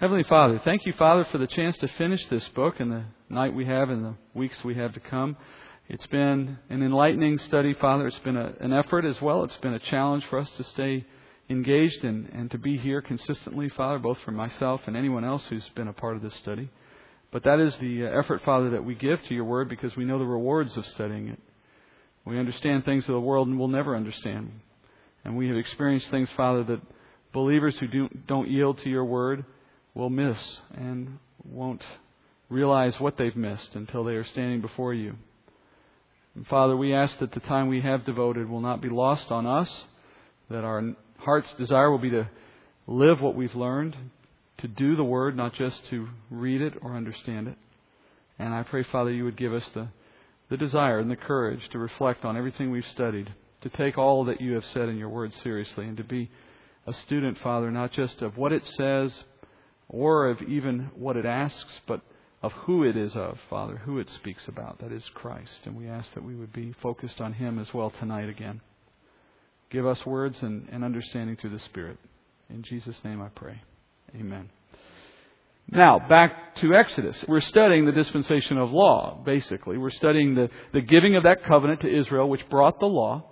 Heavenly Father, thank you, Father, for the chance to finish this book and the night we have and the weeks we have to come. It's been an enlightening study, Father. It's been a, an effort as well. It's been a challenge for us to stay engaged and, and to be here consistently, Father, both for myself and anyone else who's been a part of this study. But that is the uh, effort, Father, that we give to your word because we know the rewards of studying it. We understand things of the world and we'll never understand. And we have experienced things, Father, that believers who do, don't yield to your word will miss and won't realize what they've missed until they are standing before you. And Father, we ask that the time we have devoted will not be lost on us, that our heart's desire will be to live what we've learned, to do the Word, not just to read it or understand it. And I pray, Father, you would give us the, the desire and the courage to reflect on everything we've studied, to take all that you have said in your Word seriously, and to be a student, Father, not just of what it says or of even what it asks, but of who it is of, Father, who it speaks about. That is Christ. And we ask that we would be focused on Him as well tonight again. Give us words and, and understanding through the Spirit. In Jesus' name I pray. Amen. Now, back to Exodus. We're studying the dispensation of law, basically. We're studying the, the giving of that covenant to Israel, which brought the law.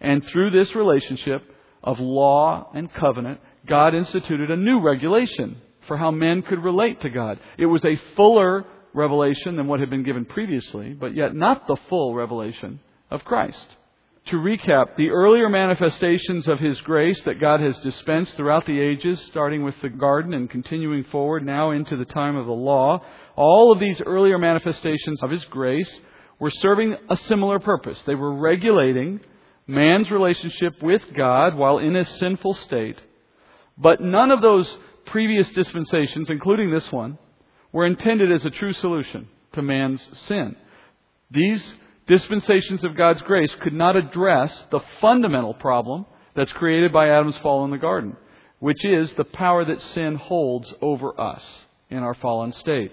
And through this relationship of law and covenant, God instituted a new regulation for how men could relate to God. It was a fuller revelation than what had been given previously, but yet not the full revelation of Christ. To recap, the earlier manifestations of His grace that God has dispensed throughout the ages, starting with the garden and continuing forward now into the time of the law, all of these earlier manifestations of His grace were serving a similar purpose. They were regulating man's relationship with God while in a sinful state. But none of those previous dispensations, including this one, were intended as a true solution to man's sin. These dispensations of God's grace could not address the fundamental problem that's created by Adam's fall in the garden, which is the power that sin holds over us in our fallen state.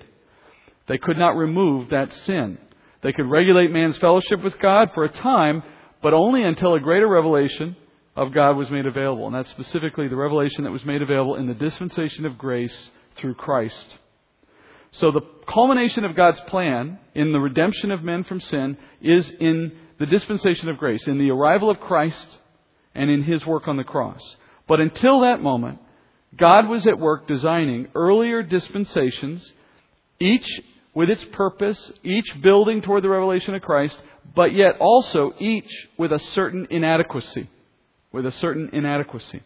They could not remove that sin. They could regulate man's fellowship with God for a time, but only until a greater revelation of God was made available. And that's specifically the revelation that was made available in the dispensation of grace through Christ. So the culmination of God's plan in the redemption of men from sin is in the dispensation of grace, in the arrival of Christ and in His work on the cross. But until that moment, God was at work designing earlier dispensations, each with its purpose, each building toward the revelation of Christ, but yet also each with a certain inadequacy with a certain inadequacy.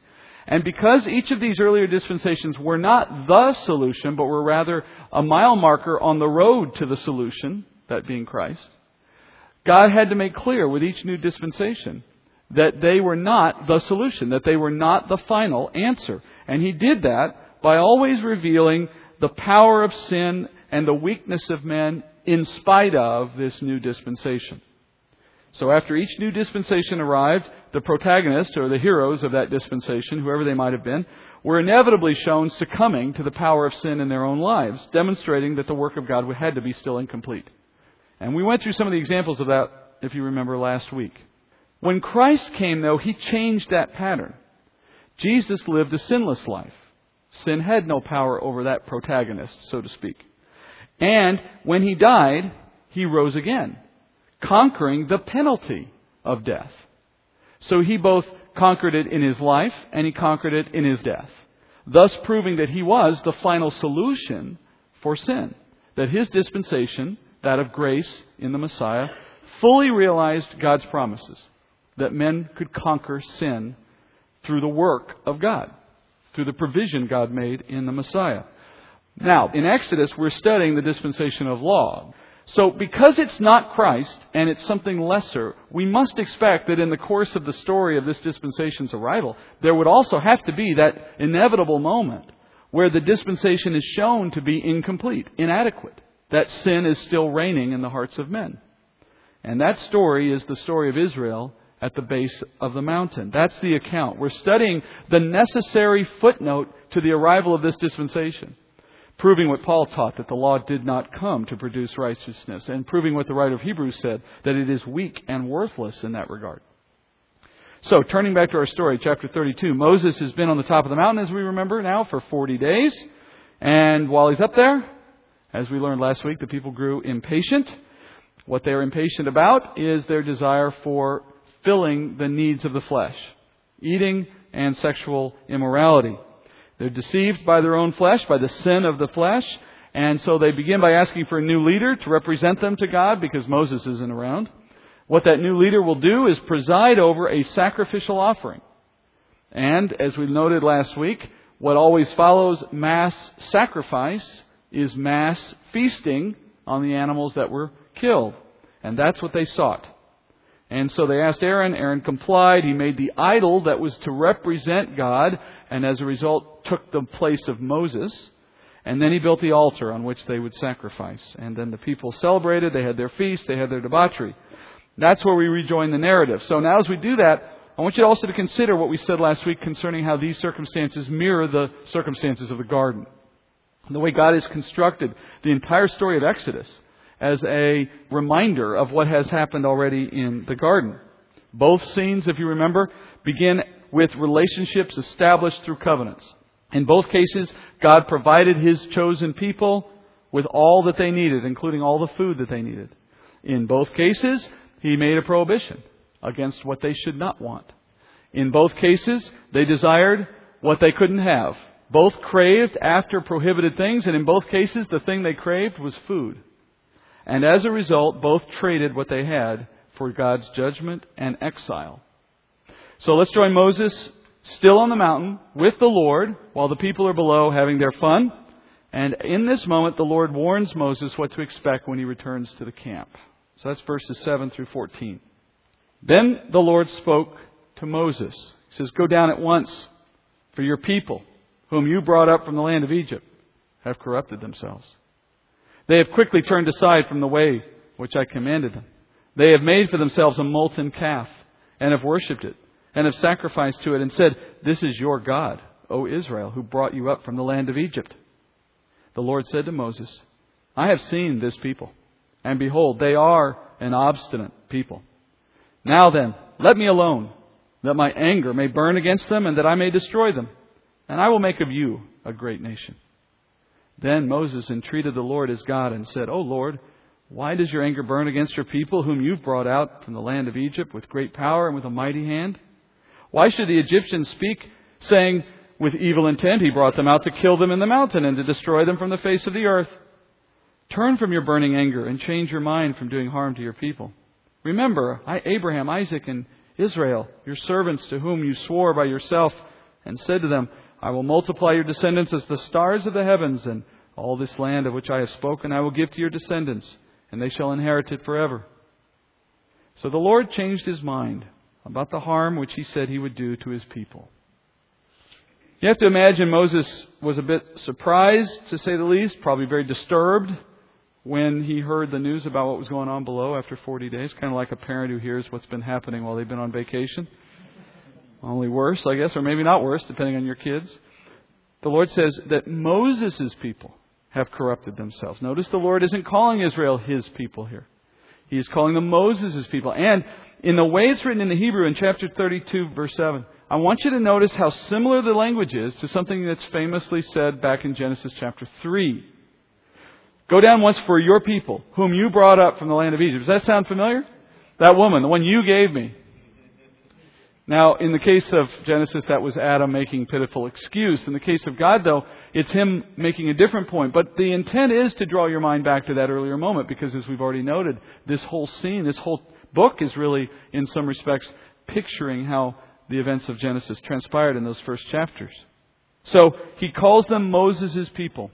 And because each of these earlier dispensations were not the solution, but were rather a mile marker on the road to the solution, that being Christ, God had to make clear with each new dispensation that they were not the solution, that they were not the final answer. And He did that by always revealing the power of sin and the weakness of men in spite of this new dispensation. So after each new dispensation arrived, the protagonists or the heroes of that dispensation, whoever they might have been, were inevitably shown succumbing to the power of sin in their own lives, demonstrating that the work of God had to be still incomplete. And we went through some of the examples of that, if you remember, last week. When Christ came, though, he changed that pattern. Jesus lived a sinless life. Sin had no power over that protagonist, so to speak. And when he died, he rose again, conquering the penalty of death. So he both conquered it in his life and he conquered it in his death, thus proving that he was the final solution for sin. That his dispensation, that of grace in the Messiah, fully realized God's promises. That men could conquer sin through the work of God, through the provision God made in the Messiah. Now, in Exodus, we're studying the dispensation of law. So, because it's not Christ and it's something lesser, we must expect that in the course of the story of this dispensation's arrival, there would also have to be that inevitable moment where the dispensation is shown to be incomplete, inadequate, that sin is still reigning in the hearts of men. And that story is the story of Israel at the base of the mountain. That's the account. We're studying the necessary footnote to the arrival of this dispensation proving what Paul taught, that the law did not come to produce righteousness, and proving what the writer of Hebrews said, that it is weak and worthless in that regard. So, turning back to our story, chapter 32, Moses has been on the top of the mountain, as we remember now, for 40 days. And while he's up there, as we learned last week, the people grew impatient. What they're impatient about is their desire for filling the needs of the flesh, eating and sexual immorality. They're deceived by their own flesh, by the sin of the flesh, and so they begin by asking for a new leader to represent them to God because Moses isn't around. What that new leader will do is preside over a sacrificial offering. And, as we noted last week, what always follows mass sacrifice is mass feasting on the animals that were killed. And that's what they sought. And so they asked Aaron. Aaron complied. He made the idol that was to represent God, and as a result, took the place of Moses. And then he built the altar on which they would sacrifice. And then the people celebrated. They had their feast. They had their debauchery. That's where we rejoin the narrative. So now as we do that, I want you also to consider what we said last week concerning how these circumstances mirror the circumstances of the garden. The way God has constructed the entire story of Exodus as a reminder of what has happened already in the garden. Both scenes, if you remember, begin with relationships established through covenants. In both cases, God provided His chosen people with all that they needed, including all the food that they needed. In both cases, He made a prohibition against what they should not want. In both cases, they desired what they couldn't have. Both craved after prohibited things, and in both cases, the thing they craved was food. And as a result, both traded what they had for God's judgment and exile. So let's join Moses still on the mountain with the Lord while the people are below having their fun. And in this moment, the Lord warns Moses what to expect when he returns to the camp. So that's verses 7 through 14. Then the Lord spoke to Moses. He says, Go down at once, for your people, whom you brought up from the land of Egypt, have corrupted themselves. They have quickly turned aside from the way which I commanded them. They have made for themselves a molten calf, and have worshipped it, and have sacrificed to it, and said, This is your God, O Israel, who brought you up from the land of Egypt. The Lord said to Moses, I have seen this people, and behold, they are an obstinate people. Now then, let me alone, that my anger may burn against them, and that I may destroy them. And I will make of you a great nation. Then Moses entreated the Lord his God and said, O Lord, why does your anger burn against your people, whom you've brought out from the land of Egypt with great power and with a mighty hand? Why should the Egyptians speak, saying, With evil intent he brought them out to kill them in the mountain and to destroy them from the face of the earth? Turn from your burning anger and change your mind from doing harm to your people. Remember, I, Abraham, Isaac, and Israel, your servants to whom you swore by yourself, and said to them, I will multiply your descendants as the stars of the heavens, and all this land of which I have spoken I will give to your descendants, and they shall inherit it forever. So the Lord changed his mind about the harm which he said he would do to his people. You have to imagine Moses was a bit surprised, to say the least, probably very disturbed when he heard the news about what was going on below after 40 days, kind of like a parent who hears what's been happening while they've been on vacation. Only worse, I guess, or maybe not worse, depending on your kids. The Lord says that Moses' people have corrupted themselves. Notice the Lord isn't calling Israel his people here. He is calling them Moses' people. And in the way it's written in the Hebrew in chapter 32, verse 7, I want you to notice how similar the language is to something that's famously said back in Genesis chapter 3. Go down once for your people, whom you brought up from the land of Egypt. Does that sound familiar? That woman, the one you gave me. Now, in the case of Genesis, that was Adam making pitiful excuse. In the case of God, though, it's him making a different point. But the intent is to draw your mind back to that earlier moment, because as we've already noted, this whole scene, this whole book is really, in some respects, picturing how the events of Genesis transpired in those first chapters. So, he calls them Moses' people.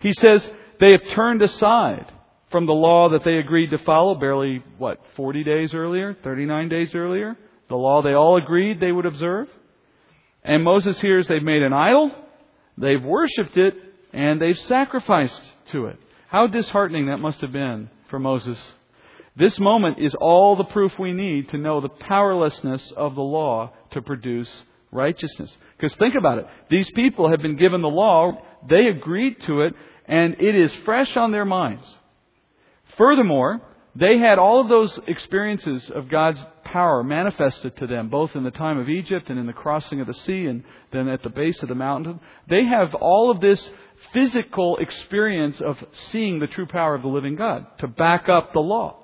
He says, they have turned aside from the law that they agreed to follow barely, what, 40 days earlier, 39 days earlier? The law they all agreed they would observe. And Moses hears they've made an idol, they've worshipped it, and they've sacrificed to it. How disheartening that must have been for Moses. This moment is all the proof we need to know the powerlessness of the law to produce righteousness. Because think about it. These people have been given the law, they agreed to it, and it is fresh on their minds. Furthermore, they had all of those experiences of God's power manifested to them, both in the time of Egypt and in the crossing of the sea and then at the base of the mountain. They have all of this physical experience of seeing the true power of the living God to back up the law.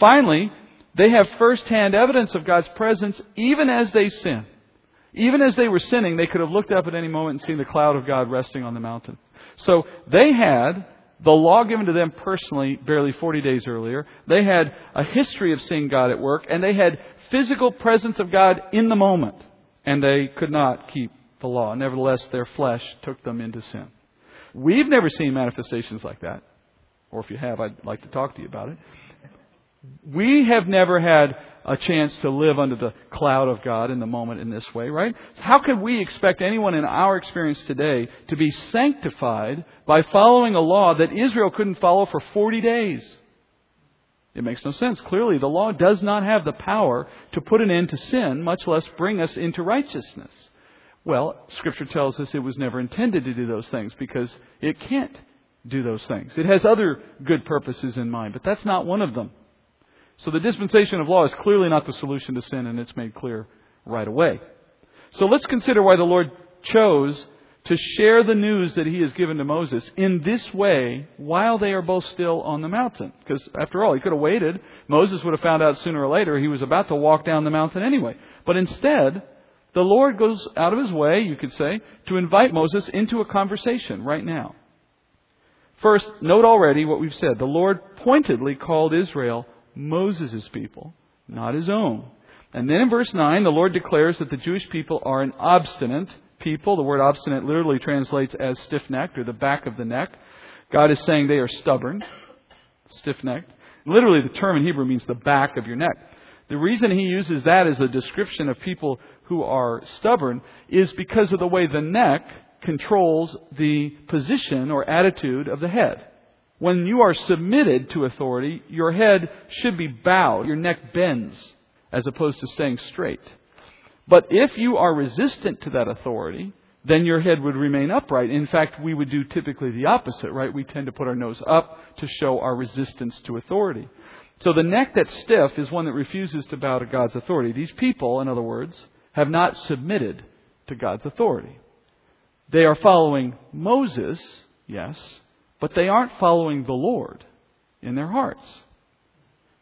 Finally, they have firsthand evidence of God's presence even as they sin. Even as they were sinning, they could have looked up at any moment and seen the cloud of God resting on the mountain. So they had the law given to them personally barely 40 days earlier. They had a history of seeing God at work, and they had physical presence of God in the moment. And they could not keep the law. Nevertheless, their flesh took them into sin. We've never seen manifestations like that. Or if you have, I'd like to talk to you about it. We have never had a chance to live under the cloud of God in the moment in this way, right? How could we expect anyone in our experience today to be sanctified by following a law that Israel couldn't follow for 40 days? It makes no sense. Clearly, the law does not have the power to put an end to sin, much less bring us into righteousness. Well, Scripture tells us it was never intended to do those things because it can't do those things. It has other good purposes in mind, but that's not one of them. So the dispensation of law is clearly not the solution to sin, and it's made clear right away. So let's consider why the Lord chose to share the news that he has given to Moses in this way while they are both still on the mountain. Because after all, he could have waited. Moses would have found out sooner or later he was about to walk down the mountain anyway. But instead, the Lord goes out of his way, you could say, to invite Moses into a conversation right now. First, note already what we've said. The Lord pointedly called Israel Moses' people, not his own. And then in verse 9, the Lord declares that the Jewish people are an obstinate people. The word obstinate literally translates as stiff necked or the back of the neck. God is saying they are stubborn, stiff necked. Literally, the term in Hebrew means the back of your neck. The reason he uses that as a description of people who are stubborn is because of the way the neck controls the position or attitude of the head. When you are submitted to authority, your head should be bowed, your neck bends, as opposed to staying straight. But if you are resistant to that authority, then your head would remain upright. In fact, we would do typically the opposite, right? We tend to put our nose up to show our resistance to authority. So the neck that's stiff is one that refuses to bow to God's authority. These people, in other words, have not submitted to God's authority. They are following Moses, yes, but they aren't following the Lord in their hearts,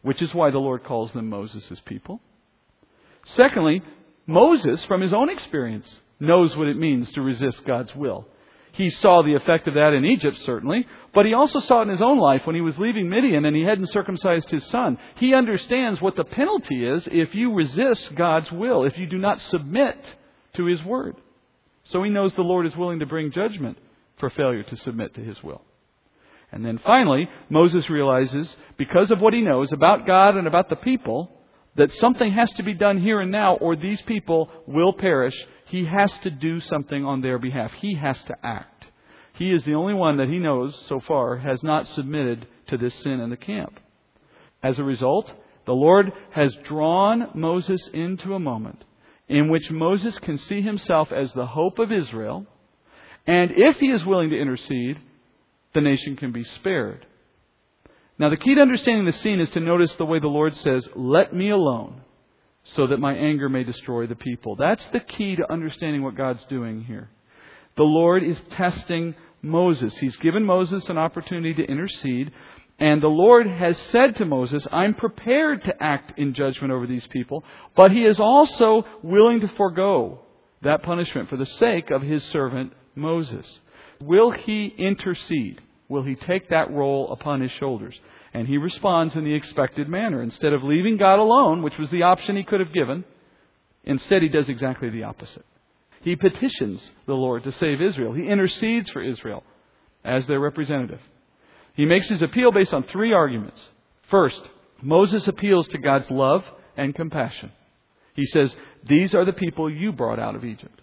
which is why the Lord calls them Moses' people. Secondly, Moses, from his own experience, knows what it means to resist God's will. He saw the effect of that in Egypt, certainly, but he also saw it in his own life when he was leaving Midian and he hadn't circumcised his son. He understands what the penalty is if you resist God's will, if you do not submit to his word. So he knows the Lord is willing to bring judgment for failure to submit to his will. And then finally, Moses realizes, because of what he knows about God and about the people, that something has to be done here and now or these people will perish. He has to do something on their behalf. He has to act. He is the only one that he knows so far has not submitted to this sin in the camp. As a result, the Lord has drawn Moses into a moment in which Moses can see himself as the hope of Israel, and if he is willing to intercede, the nation can be spared. Now, the key to understanding the scene is to notice the way the Lord says, Let me alone, so that my anger may destroy the people. That's the key to understanding what God's doing here. The Lord is testing Moses. He's given Moses an opportunity to intercede, and the Lord has said to Moses, I'm prepared to act in judgment over these people, but he is also willing to forego that punishment for the sake of his servant Moses. Will he intercede? Will he take that role upon his shoulders? And he responds in the expected manner. Instead of leaving God alone, which was the option he could have given, instead he does exactly the opposite. He petitions the Lord to save Israel. He intercedes for Israel as their representative. He makes his appeal based on three arguments. First, Moses appeals to God's love and compassion. He says, These are the people you brought out of Egypt.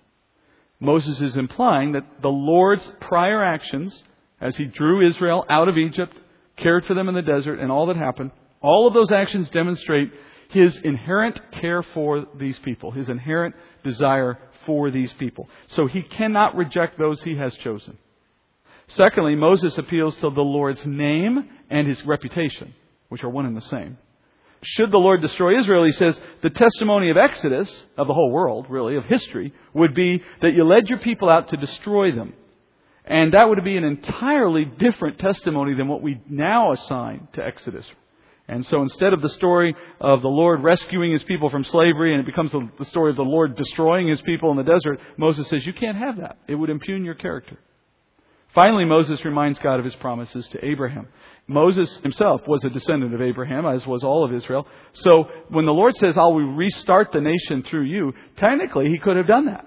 Moses is implying that the Lord's prior actions as he drew Israel out of Egypt, cared for them in the desert, and all that happened, all of those actions demonstrate his inherent care for these people, his inherent desire for these people. So he cannot reject those he has chosen. Secondly, Moses appeals to the Lord's name and his reputation, which are one and the same. Should the Lord destroy Israel, he says, the testimony of Exodus, of the whole world, really, of history, would be that you led your people out to destroy them. And that would be an entirely different testimony than what we now assign to Exodus. And so instead of the story of the Lord rescuing his people from slavery and it becomes the, story of the Lord destroying his people in the desert, Moses says, you can't have that. It would impugn your character. Finally, Moses reminds God of his promises to Abraham. Moses himself was a descendant of Abraham, as was all of Israel. So when the Lord says, I'll restart the nation through you, technically he could have done that.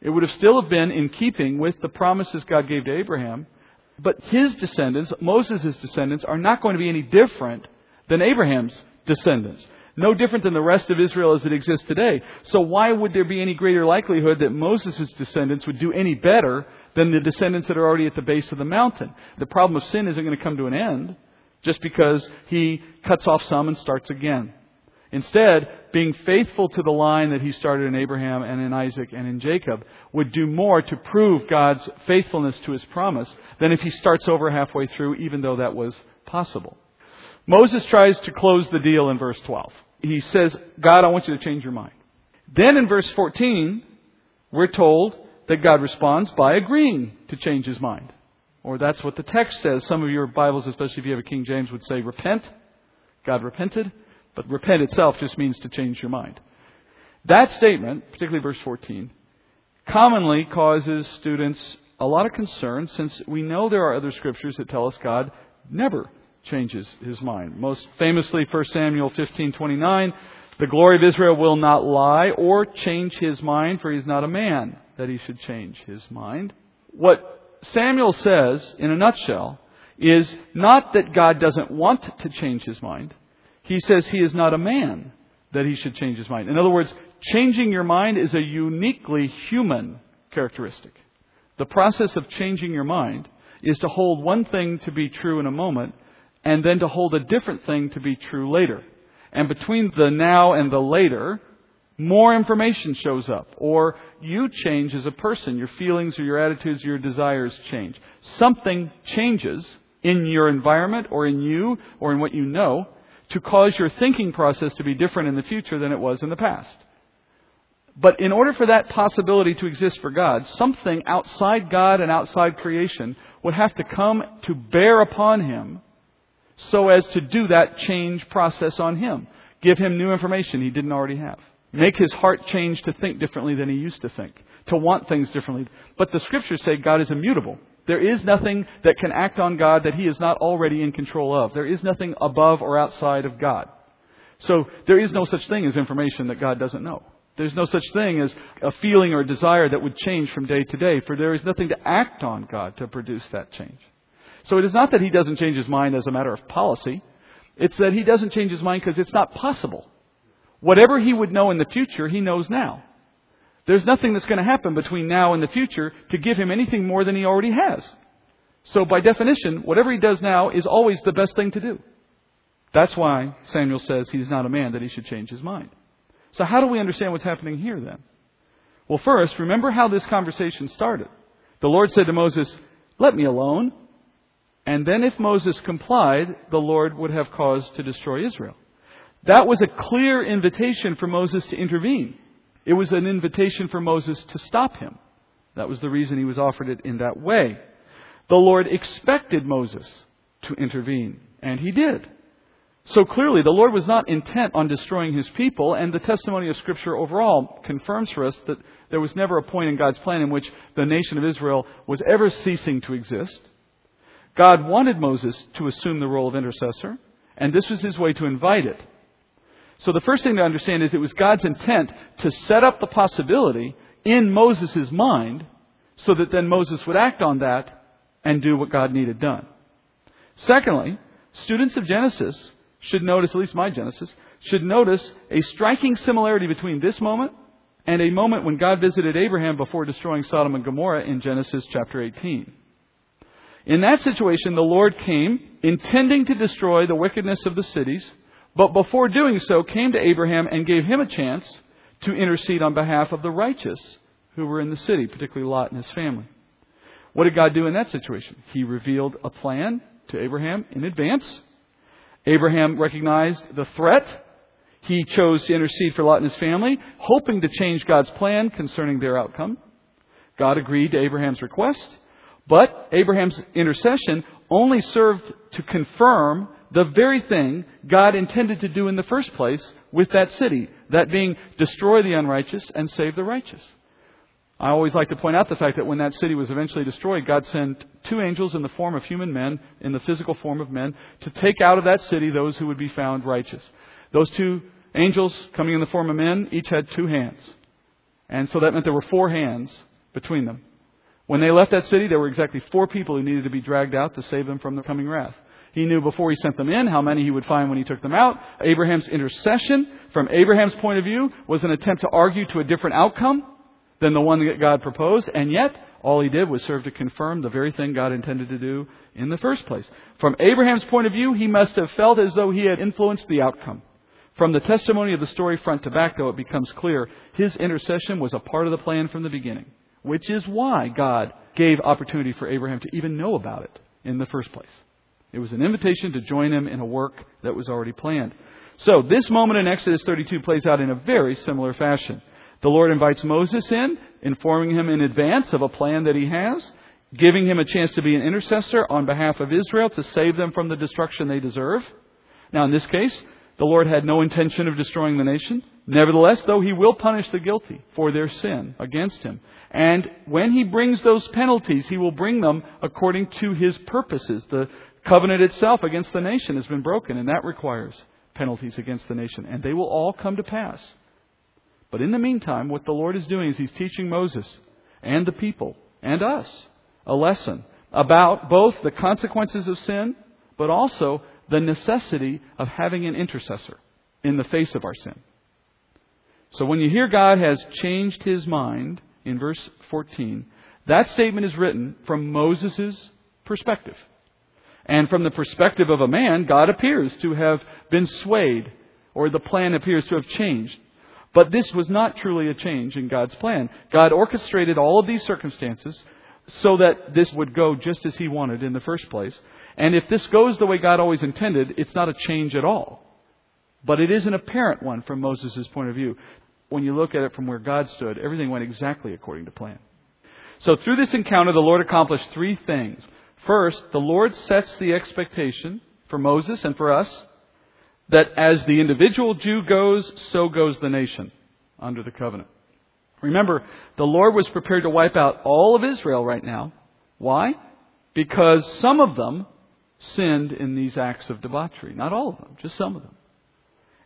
It would have still have been in keeping with the promises God gave to Abraham. But his descendants, Moses' descendants, are not going to be any different than Abraham's descendants. No different than the rest of Israel as it exists today. So why would there be any greater likelihood that Moses' descendants would do any better than the descendants that are already at the base of the mountain? The problem of sin isn't going to come to an end just because he cuts off some and starts again. Instead, being faithful to the line that he started in Abraham and in Isaac and in Jacob would do more to prove God's faithfulness to his promise than if he starts over halfway through, even though that was possible. Moses tries to close the deal in verse 12. He says, God, I want you to change your mind. Then in verse 14, we're told that God responds by agreeing to change his mind. Or that's what the text says. Some of your Bibles, especially if you have a King James, would say repent. God repented. But repent itself just means to change your mind. That statement, particularly verse 14, commonly causes students a lot of concern since we know there are other scriptures that tell us God never changes his mind. Most famously, 1 Samuel 15:29, the glory of Israel will not lie or change his mind, for he is not a man that he should change his mind. What Samuel says, in a nutshell, is not that God doesn't want to change his mind. He says he is not a man that he should change his mind. In other words, changing your mind is a uniquely human characteristic. The process of changing your mind is to hold one thing to be true in a moment and then to hold a different thing to be true later. And between the now and the later, more information shows up. Or you change as a person. Your feelings or your attitudes or your desires change. Something changes in your environment or in you or in what you know to cause your thinking process to be different in the future than it was in the past. But in order for that possibility to exist for God, something outside God and outside creation would have to come to bear upon Him so as to do that change process on him. Give him new information he didn't already have. Make his heart change to think differently than he used to think, to want things differently. But the scriptures say God is immutable. There is nothing that can act on God that he is not already in control of. There is nothing above or outside of God. So there is no such thing as information that God doesn't know. There's no such thing as a feeling or desire that would change from day to day, for there is nothing to act on God to produce that change. So it is not that he doesn't change his mind as a matter of policy. It's that he doesn't change his mind because it's not possible. Whatever he would know in the future, he knows now. There's nothing that's going to happen between now and the future to give him anything more than he already has. So by definition, whatever he does now is always the best thing to do. That's why Samuel says he's not a man that he should change his mind. So how do we understand what's happening here then? Well, first, remember how this conversation started. The Lord said to Moses, Let me alone. And then, if Moses complied, the Lord would have cause to destroy Israel. That was a clear invitation for Moses to intervene. It was an invitation for Moses to stop him. That was the reason he was offered it in that way. The Lord expected Moses to intervene, and he did. So clearly, the Lord was not intent on destroying his people, and the testimony of Scripture overall confirms for us that there was never a point in God's plan in which the nation of Israel was ever ceasing to exist. God wanted Moses to assume the role of intercessor, and this was his way to invite it. So the first thing to understand is it was God's intent to set up the possibility in Moses' mind so that then Moses would act on that and do what God needed done. Secondly, students of Genesis should notice, at least my Genesis, should notice a striking similarity between this moment and a moment when God visited Abraham before destroying Sodom and Gomorrah in Genesis chapter 18. In that situation, the Lord came, intending to destroy the wickedness of the cities, but before doing so, came to Abraham and gave him a chance to intercede on behalf of the righteous who were in the city, particularly Lot and his family. What did God do in that situation? He revealed a plan to Abraham in advance. Abraham recognized the threat. He chose to intercede for Lot and his family, hoping to change God's plan concerning their outcome. God agreed to Abraham's request. But Abraham's intercession only served to confirm the very thing God intended to do in the first place with that city, that being destroy the unrighteous and save the righteous. I always like to point out the fact that when that city was eventually destroyed, God sent two angels in the form of human men, in the physical form of men, to take out of that city those who would be found righteous. Those two angels, coming in the form of men, each had two hands. And so that meant there were four hands between them. When they left that city, there were exactly four people who needed to be dragged out to save them from the coming wrath. He knew before he sent them in how many he would find when he took them out. Abraham's intercession, from Abraham's point of view, was an attempt to argue to a different outcome than the one that God proposed, and yet all he did was serve to confirm the very thing God intended to do in the first place. From Abraham's point of view, he must have felt as though he had influenced the outcome. From the testimony of the story front to back, though, it becomes clear his intercession was a part of the plan from the beginning, which is why God gave opportunity for Abraham to even know about it in the first place. It was an invitation to join him in a work that was already planned. So, this moment in Exodus 32 plays out in a very similar fashion. The Lord invites Moses in, informing him in advance of a plan that he has, giving him a chance to be an intercessor on behalf of Israel to save them from the destruction they deserve. Now, in this case, the Lord had no intention of destroying the nation. Nevertheless, though, he will punish the guilty for their sin against him. And when he brings those penalties, he will bring them according to his purposes. The covenant itself against the nation has been broken, and that requires penalties against the nation. And they will all come to pass. But in the meantime, what the Lord is doing is He's teaching Moses and the people and us a lesson about both the consequences of sin, but also the necessity of having an intercessor in the face of our sin. So when you hear God has changed his mind in verse 14, that statement is written from Moses' perspective. And from the perspective of a man, God appears to have been swayed, or the plan appears to have changed. But this was not truly a change in God's plan. God orchestrated all of these circumstances so that this would go just as He wanted in the first place. And if this goes the way God always intended, it's not a change at all. But it is an apparent one from Moses' point of view. When you look at it from where God stood, everything went exactly according to plan. So through this encounter, the Lord accomplished three things. First, the Lord sets the expectation for Moses and for us that as the individual Jew goes, so goes the nation under the covenant. Remember, the Lord was prepared to wipe out all of Israel right now. Why? Because some of them sinned in these acts of debauchery. Not all of them, just some of them.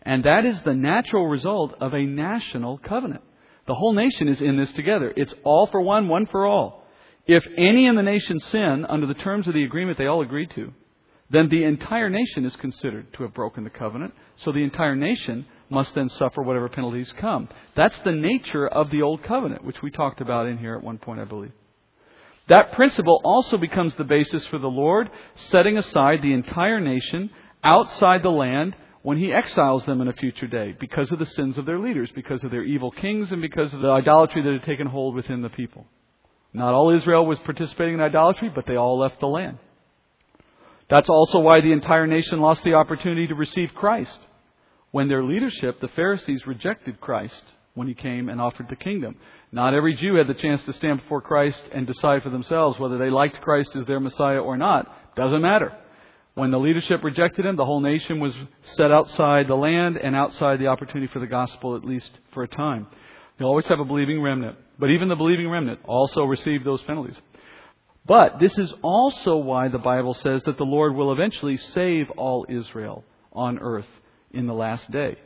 And that is the natural result of a national covenant. The whole nation is in this together. It's all for one, one for all. If any in the nation sin under the terms of the agreement they all agreed to, then the entire nation is considered to have broken the covenant. So the entire nation must then suffer whatever penalties come. That's the nature of the old covenant, which we talked about in here at one point, I believe. That principle also becomes the basis for the Lord setting aside the entire nation outside the land when he exiles them in a future day because of the sins of their leaders, because of their evil kings, and because of the idolatry that had taken hold within the people. Not all Israel was participating in idolatry, but they all left the land. That's also why the entire nation lost the opportunity to receive Christ. When their leadership, the Pharisees, rejected Christ when he came and offered the kingdom. Not every Jew had the chance to stand before Christ and decide for themselves whether they liked Christ as their Messiah or not. Doesn't matter. When the leadership rejected him, the whole nation was set outside the land and outside the opportunity for the gospel, at least for a time. You'll always have a believing remnant. But even the believing remnant also received those penalties. But this is also why the Bible says that the Lord will eventually save all Israel on earth in the last day.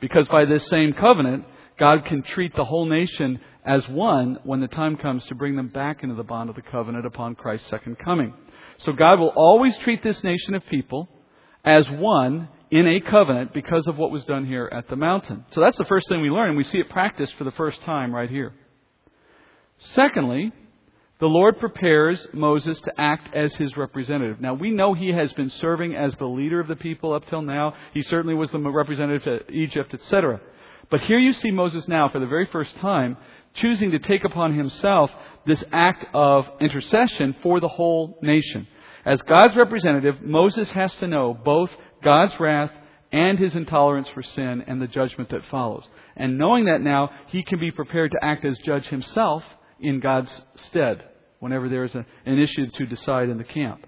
Because by this same covenant, God can treat the whole nation as one when the time comes to bring them back into the bond of the covenant upon Christ's second coming. So God will always treat this nation of people as one in a covenant because of what was done here at the mountain. So that's the first thing we learn, and we see it practiced for the first time right here. Secondly, the Lord prepares Moses to act as his representative. Now, we know he has been serving as the leader of the people up till now. He certainly was the representative to Egypt, etc. But here you see Moses now, for the very first time, choosing to take upon himself this act of intercession for the whole nation. As God's representative, Moses has to know both God's wrath and his intolerance for sin and the judgment that follows. And knowing that now, he can be prepared to act as judge himself in God's stead whenever there is a, an issue to decide in the camp.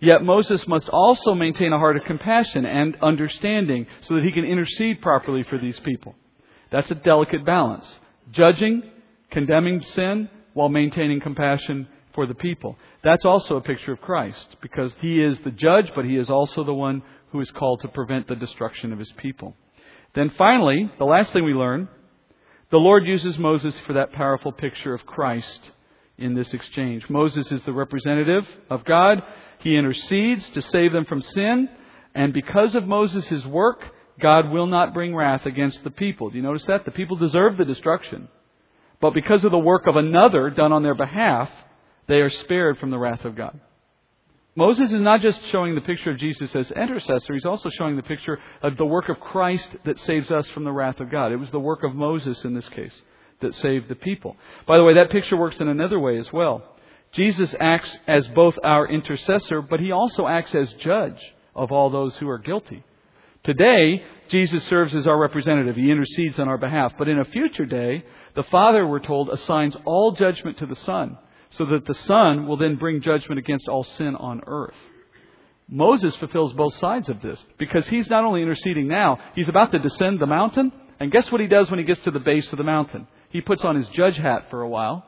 Yet Moses must also maintain a heart of compassion and understanding so that he can intercede properly for these people. That's a delicate balance. Judging, condemning sin, while maintaining compassion for the people. That's also a picture of Christ, because he is the judge, but he is also the one who is called to prevent the destruction of his people. Then finally, the last thing we learn, the Lord uses Moses for that powerful picture of Christ in this exchange. Moses is the representative of God. He intercedes to save them from sin. And because of Moses' work, God will not bring wrath against the people. Do you notice that? The people deserve the destruction. But because of the work of another done on their behalf, they are spared from the wrath of God. Moses is not just showing the picture of Jesus as intercessor, he's also showing the picture of the work of Christ that saves us from the wrath of God. It was the work of Moses in this case that saved the people. By the way, that picture works in another way as well. Jesus acts as both our intercessor, but he also acts as judge of all those who are guilty. Today, Jesus serves as our representative. He intercedes on our behalf. But in a future day, the Father, we're told, assigns all judgment to the Son, so that the Son will then bring judgment against all sin on earth. Moses fulfills both sides of this, because he's not only interceding now, he's about to descend the mountain, and guess what he does when he gets to the base of the mountain? He puts on his judge hat for a while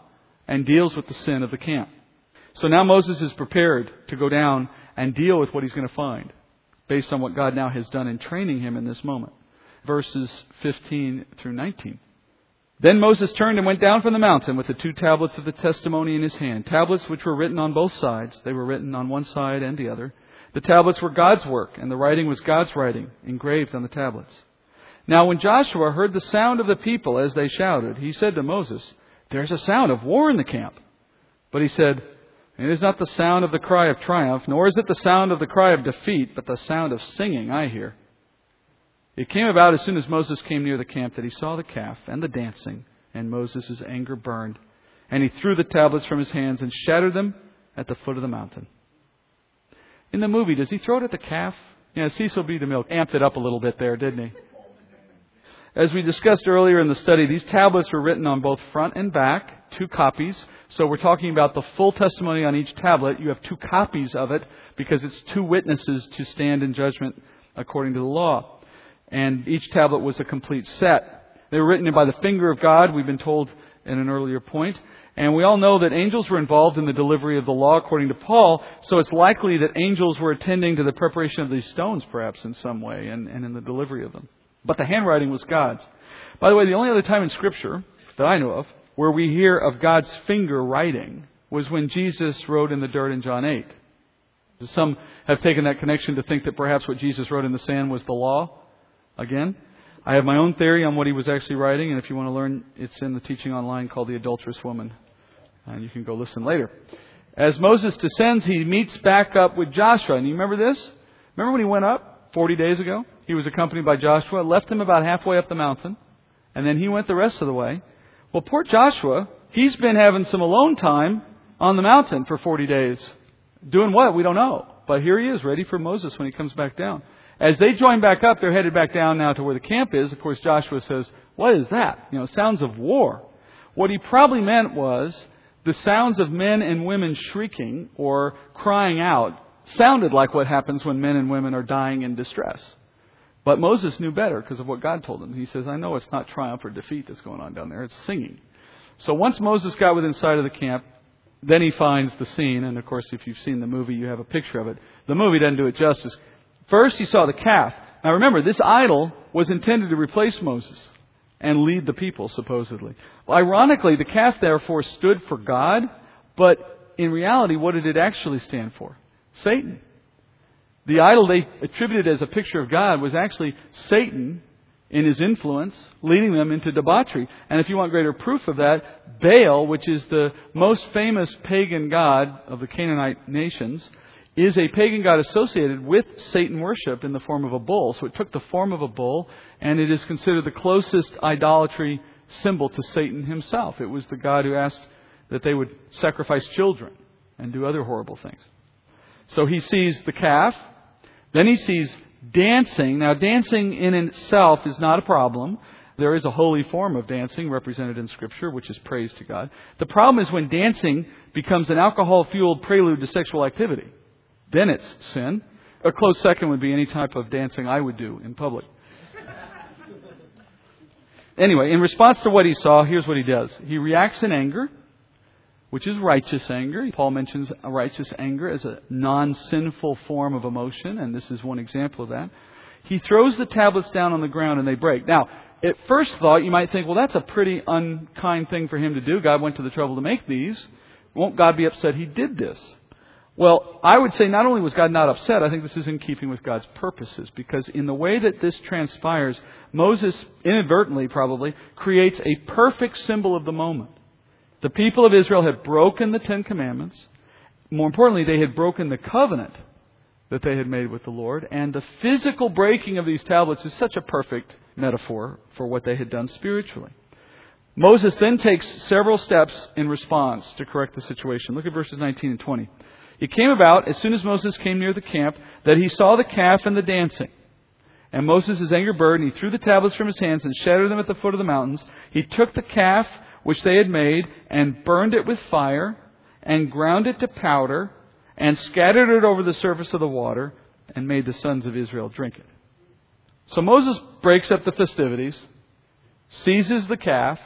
and deals with the sin of the camp. So now Moses is prepared to go down and deal with what he's going to find based on what God now has done in training him in this moment. Verses 15 through 19. Then Moses turned and went down from the mountain with the two tablets of the testimony in his hand. Tablets which were written on both sides. They were written on one side and the other. The tablets were God's work, and the writing was God's writing, engraved on the tablets. Now when Joshua heard the sound of the people as they shouted, he said to Moses, There's a sound of war in the camp. But he said, It is not the sound of the cry of triumph, nor is it the sound of the cry of defeat, but the sound of singing I hear. It came about as soon as Moses came near the camp that he saw the calf and the dancing, and Moses' anger burned. And he threw the tablets from his hands and shattered them at the foot of the mountain. In the movie, does he throw it at the calf? Yeah, Cecil B. DeMille amped it up a little bit there, didn't he? As we discussed earlier in the study, these tablets were written on both front and back, two copies. So we're talking about the full testimony on each tablet. You have two copies of it because it's two witnesses to stand in judgment according to the law and each tablet was a complete set. They were written by the finger of God, we've been told in an earlier point. And we all know that angels were involved in the delivery of the law according to Paul, so it's likely that angels were attending to the preparation of these stones perhaps in some way and, and in the delivery of them. But the handwriting was God's. By the way, the only other time in Scripture that I know of where we hear of God's finger writing was when Jesus wrote in the dirt in John 8. Some have taken that connection to think that perhaps what Jesus wrote in the sand was the law. Again, I have my own theory on what he was actually writing, and if you want to learn, it's in the teaching online called The Adulterous Woman. And you can go listen later. As Moses descends, he meets back up with Joshua. And you remember this? Remember when he went up 40 days ago? He was accompanied by Joshua, left him about halfway up the mountain, and then he went the rest of the way. Well, poor Joshua, he's been having some alone time on the mountain for 40 days. Doing what? We don't know. But here he is, ready for Moses when he comes back down. As they join back up, they're headed back down now to where the camp is. Of course, Joshua says, What is that? You know, sounds of war. What he probably meant was the sounds of men and women shrieking or crying out sounded like what happens when men and women are dying in distress. But Moses knew better because of what God told him. He says, I know it's not triumph or defeat that's going on down there, it's singing. So once Moses got within sight of the camp, then he finds the scene, and of course, if you've seen the movie, you have a picture of it. The movie doesn't do it justice. First, he saw the calf. Now remember, this idol was intended to replace Moses and lead the people, supposedly. Well, ironically, the calf therefore stood for God, but in reality, what did it actually stand for? Satan. The idol they attributed as a picture of God was actually Satan in his influence, leading them into debauchery. And if you want greater proof of that, Baal, which is the most famous pagan god of the Canaanite nations, is a pagan god associated with Satan worship in the form of a bull. So it took the form of a bull, and it is considered the closest idolatry symbol to Satan himself. It was the god who asked that they would sacrifice children and do other horrible things. So he sees the calf, then he sees dancing. Now, dancing in itself is not a problem. There is a holy form of dancing represented in Scripture, which is praise to God. The problem is when dancing becomes an alcohol fueled prelude to sexual activity. Then it's sin. A close second would be any type of dancing I would do in public. Anyway, in response to what he saw, here's what he does. He reacts in anger, which is righteous anger. Paul mentions righteous anger as a non sinful form of emotion, and this is one example of that. He throws the tablets down on the ground and they break. Now, at first thought, you might think, well, that's a pretty unkind thing for him to do. God went to the trouble to make these. Won't God be upset he did this? Well, I would say not only was God not upset, I think this is in keeping with God's purposes, because in the way that this transpires, Moses, inadvertently probably, creates a perfect symbol of the moment. The people of Israel had broken the Ten Commandments. More importantly, they had broken the covenant that they had made with the Lord, and the physical breaking of these tablets is such a perfect metaphor for what they had done spiritually. Moses then takes several steps in response to correct the situation. Look at verses 19 and 20. It came about, as soon as Moses came near the camp, that he saw the calf and the dancing. And Moses, anger burned, and he threw the tablets from his hands and shattered them at the foot of the mountains. He took the calf which they had made and burned it with fire and ground it to powder and scattered it over the surface of the water and made the sons of Israel drink it. So Moses breaks up the festivities, seizes the calf,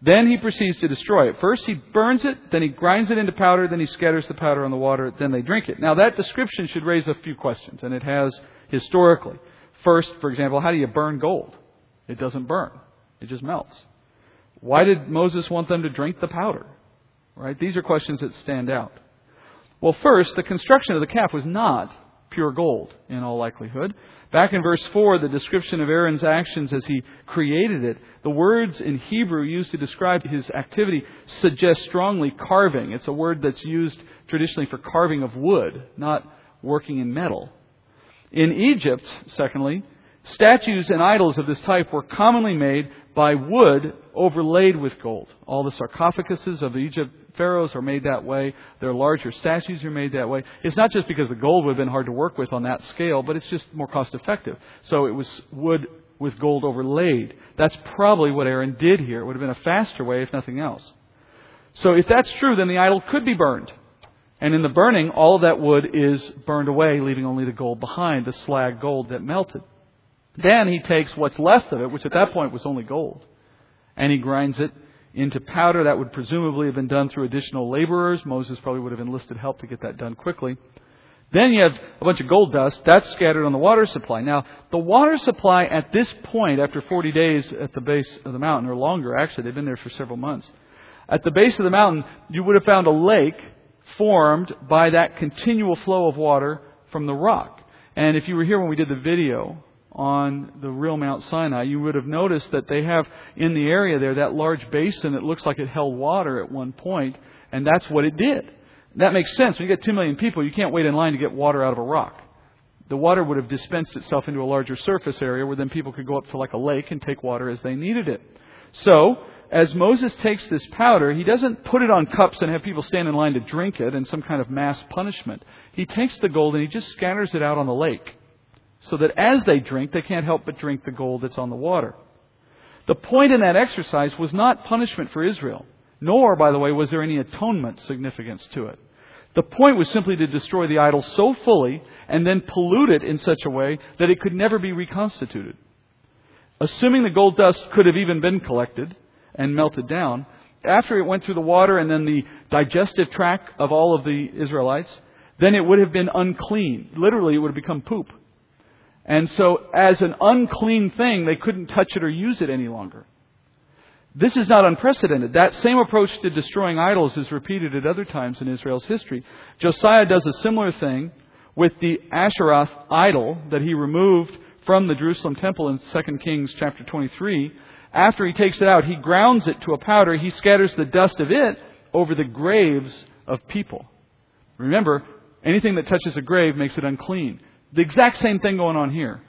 then he proceeds to destroy it. First, he burns it, then he grinds it into powder, then he scatters the powder on the water, then they drink it. Now, that description should raise a few questions, and it has historically. First, for example, how do you burn gold? It doesn't burn, it just melts. Why did Moses want them to drink the powder? Right? These are questions that stand out. Well, first, the construction of the calf was not pure gold, in all likelihood. Back in verse 4, the description of Aaron's actions as he created it, the words in Hebrew used to describe his activity suggest strongly carving. It's a word that's used traditionally for carving of wood, not working in metal. In Egypt, secondly, statues and idols of this type were commonly made by wood overlaid with gold. All the sarcophaguses of Egypt pharaohs are made that way. Their larger statues are made that way. It's not just because the gold would have been hard to work with on that scale, but it's just more cost effective. So it was wood with gold overlaid. That's probably what Aaron did here. It would have been a faster way, if nothing else. So if that's true, then the idol could be burned. And in the burning, all of that wood is burned away, leaving only the gold behind, the slag gold that melted. Then he takes what's left of it, which at that point was only gold, and he grinds it into powder. That would presumably have been done through additional laborers. Moses probably would have enlisted help to get that done quickly. Then you have a bunch of gold dust. That's scattered on the water supply. Now, the water supply at this point, after 40 days at the base of the mountain, or longer actually, they've been there for several months. At the base of the mountain, you would have found a lake formed by that continual flow of water from the rock. And if you were here when we did the video on the real Mount Sinai, you would have noticed that they have in the area there that large basin that looks like it held water at one point, and that's what it did. That makes sense. When you get two million people, you can't wait in line to get water out of a rock. The water would have dispensed itself into a larger surface area where then people could go up to like a lake and take water as they needed it. So, as Moses takes this powder, he doesn't put it on cups and have people stand in line to drink it in some kind of mass punishment. He takes the gold and he just scatters it out on the lake so that as they drink, they can't help but drink the gold that's on the water. The point in that exercise was not punishment for Israel, nor, by the way, was there any atonement significance to it. The point was simply to destroy the idol so fully and then pollute it in such a way that it could never be reconstituted. Assuming the gold dust could have even been collected and melted down, after it went through the water and then the digestive tract of all of the Israelites, then it would have been unclean. Literally, it would have become poop. And so, as an unclean thing, they couldn't touch it or use it any longer. This is not unprecedented. That same approach to destroying idols is repeated at other times in Israel's history. Josiah does a similar thing with the Asheroth idol that he removed from the Jerusalem temple in 2 Kings chapter 23. After he takes it out, he grounds it to a powder. He scatters the dust of it over the graves of people. Remember, anything that touches a grave makes it unclean. The exact same thing going on here.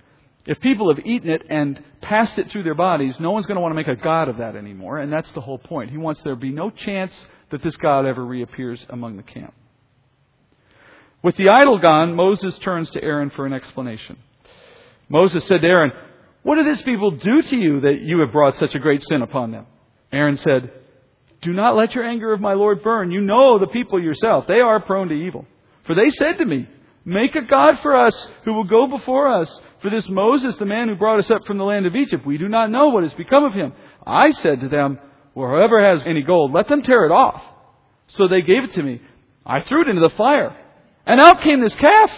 If people have eaten it and passed it through their bodies, no one's going to want to make a god of that anymore, and that's the whole point. He wants there to be no chance that this god ever reappears among the camp. With the idol gone, Moses turns to Aaron for an explanation. Moses said to Aaron, What did these people do to you that you have brought such a great sin upon them? Aaron said, Do not let your anger of my Lord burn. You know the people yourself. They are prone to evil. For they said to me, Make a God for us who will go before us. For this Moses, the man who brought us up from the land of Egypt, we do not know what has become of him. I said to them, Well, whoever has any gold, let them tear it off. So they gave it to me. I threw it into the fire. And out came this calf.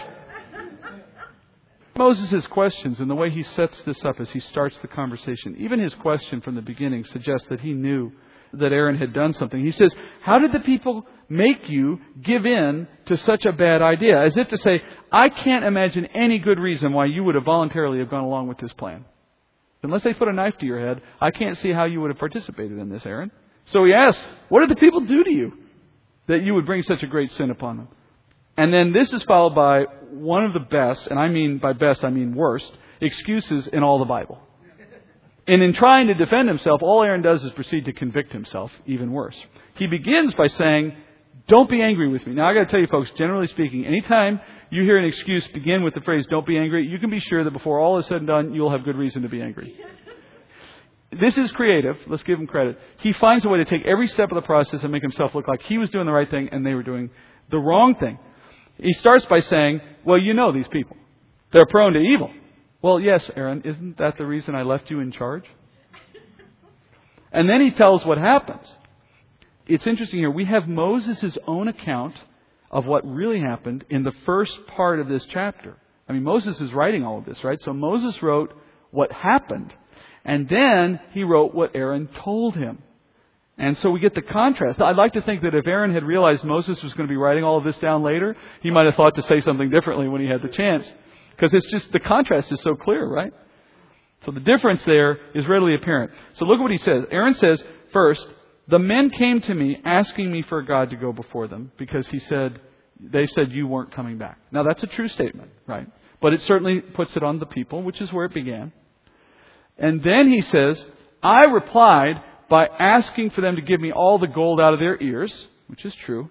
Moses' questions and the way he sets this up as he starts the conversation, even his question from the beginning suggests that he knew that Aaron had done something. He says, How did the people make you give in to such a bad idea? As if to say, I can't imagine any good reason why you would have voluntarily have gone along with this plan. Unless they put a knife to your head, I can't see how you would have participated in this, Aaron. So he asks, What did the people do to you that you would bring such a great sin upon them? And then this is followed by one of the best, and I mean by best, I mean worst, excuses in all the Bible. And in trying to defend himself, all Aaron does is proceed to convict himself even worse. He begins by saying, Don't be angry with me. Now, I got to tell you, folks, generally speaking, anytime you hear an excuse begin with the phrase, Don't be angry, you can be sure that before all is said and done, you'll have good reason to be angry. This is creative. Let's give him credit. He finds a way to take every step of the process and make himself look like he was doing the right thing and they were doing the wrong thing. He starts by saying, Well, you know these people. They're prone to evil. Well, yes, Aaron, isn't that the reason I left you in charge? And then he tells what happens. It's interesting here. We have Moses' own account of what really happened in the first part of this chapter. I mean, Moses is writing all of this, right? So Moses wrote what happened, and then he wrote what Aaron told him. And so we get the contrast. I'd like to think that if Aaron had realized Moses was going to be writing all of this down later, he might have thought to say something differently when he had the chance. Because it's just, the contrast is so clear, right? So the difference there is readily apparent. So look at what he says. Aaron says, first, the men came to me asking me for God to go before them because he said, they said you weren't coming back. Now that's a true statement, right? But it certainly puts it on the people, which is where it began. And then he says, I replied by asking for them to give me all the gold out of their ears, which is true.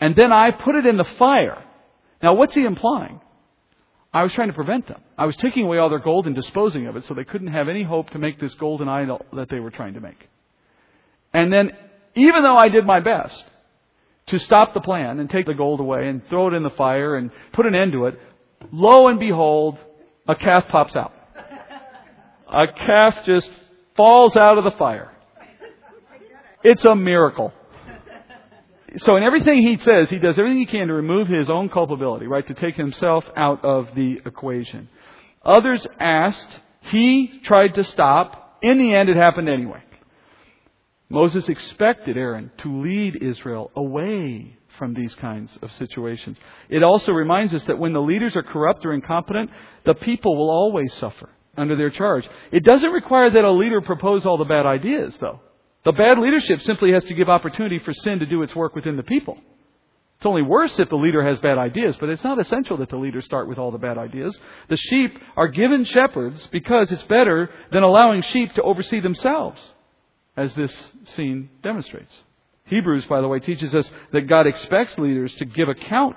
And then I put it in the fire. Now what's he implying? I was trying to prevent them. I was taking away all their gold and disposing of it so they couldn't have any hope to make this golden idol that they were trying to make. And then, even though I did my best to stop the plan and take the gold away and throw it in the fire and put an end to it, lo and behold, a calf pops out. A calf just falls out of the fire. It's a miracle so in everything he says, he does everything he can to remove his own culpability, right? To take himself out of the equation. Others asked. He tried to stop. In the end, it happened anyway. Moses expected Aaron to lead Israel away from these kinds of situations. It also reminds us that when the leaders are corrupt or incompetent, the people will always suffer under their charge. It doesn't require that a leader propose all the bad ideas, though. The bad leadership simply has to give opportunity for sin to do its work within the people. It's only worse if the leader has bad ideas, but it's not essential that the leader start with all the bad ideas. The sheep are given shepherds because it's better than allowing sheep to oversee themselves, as this scene demonstrates. Hebrews, by the way, teaches us that God expects leaders to give account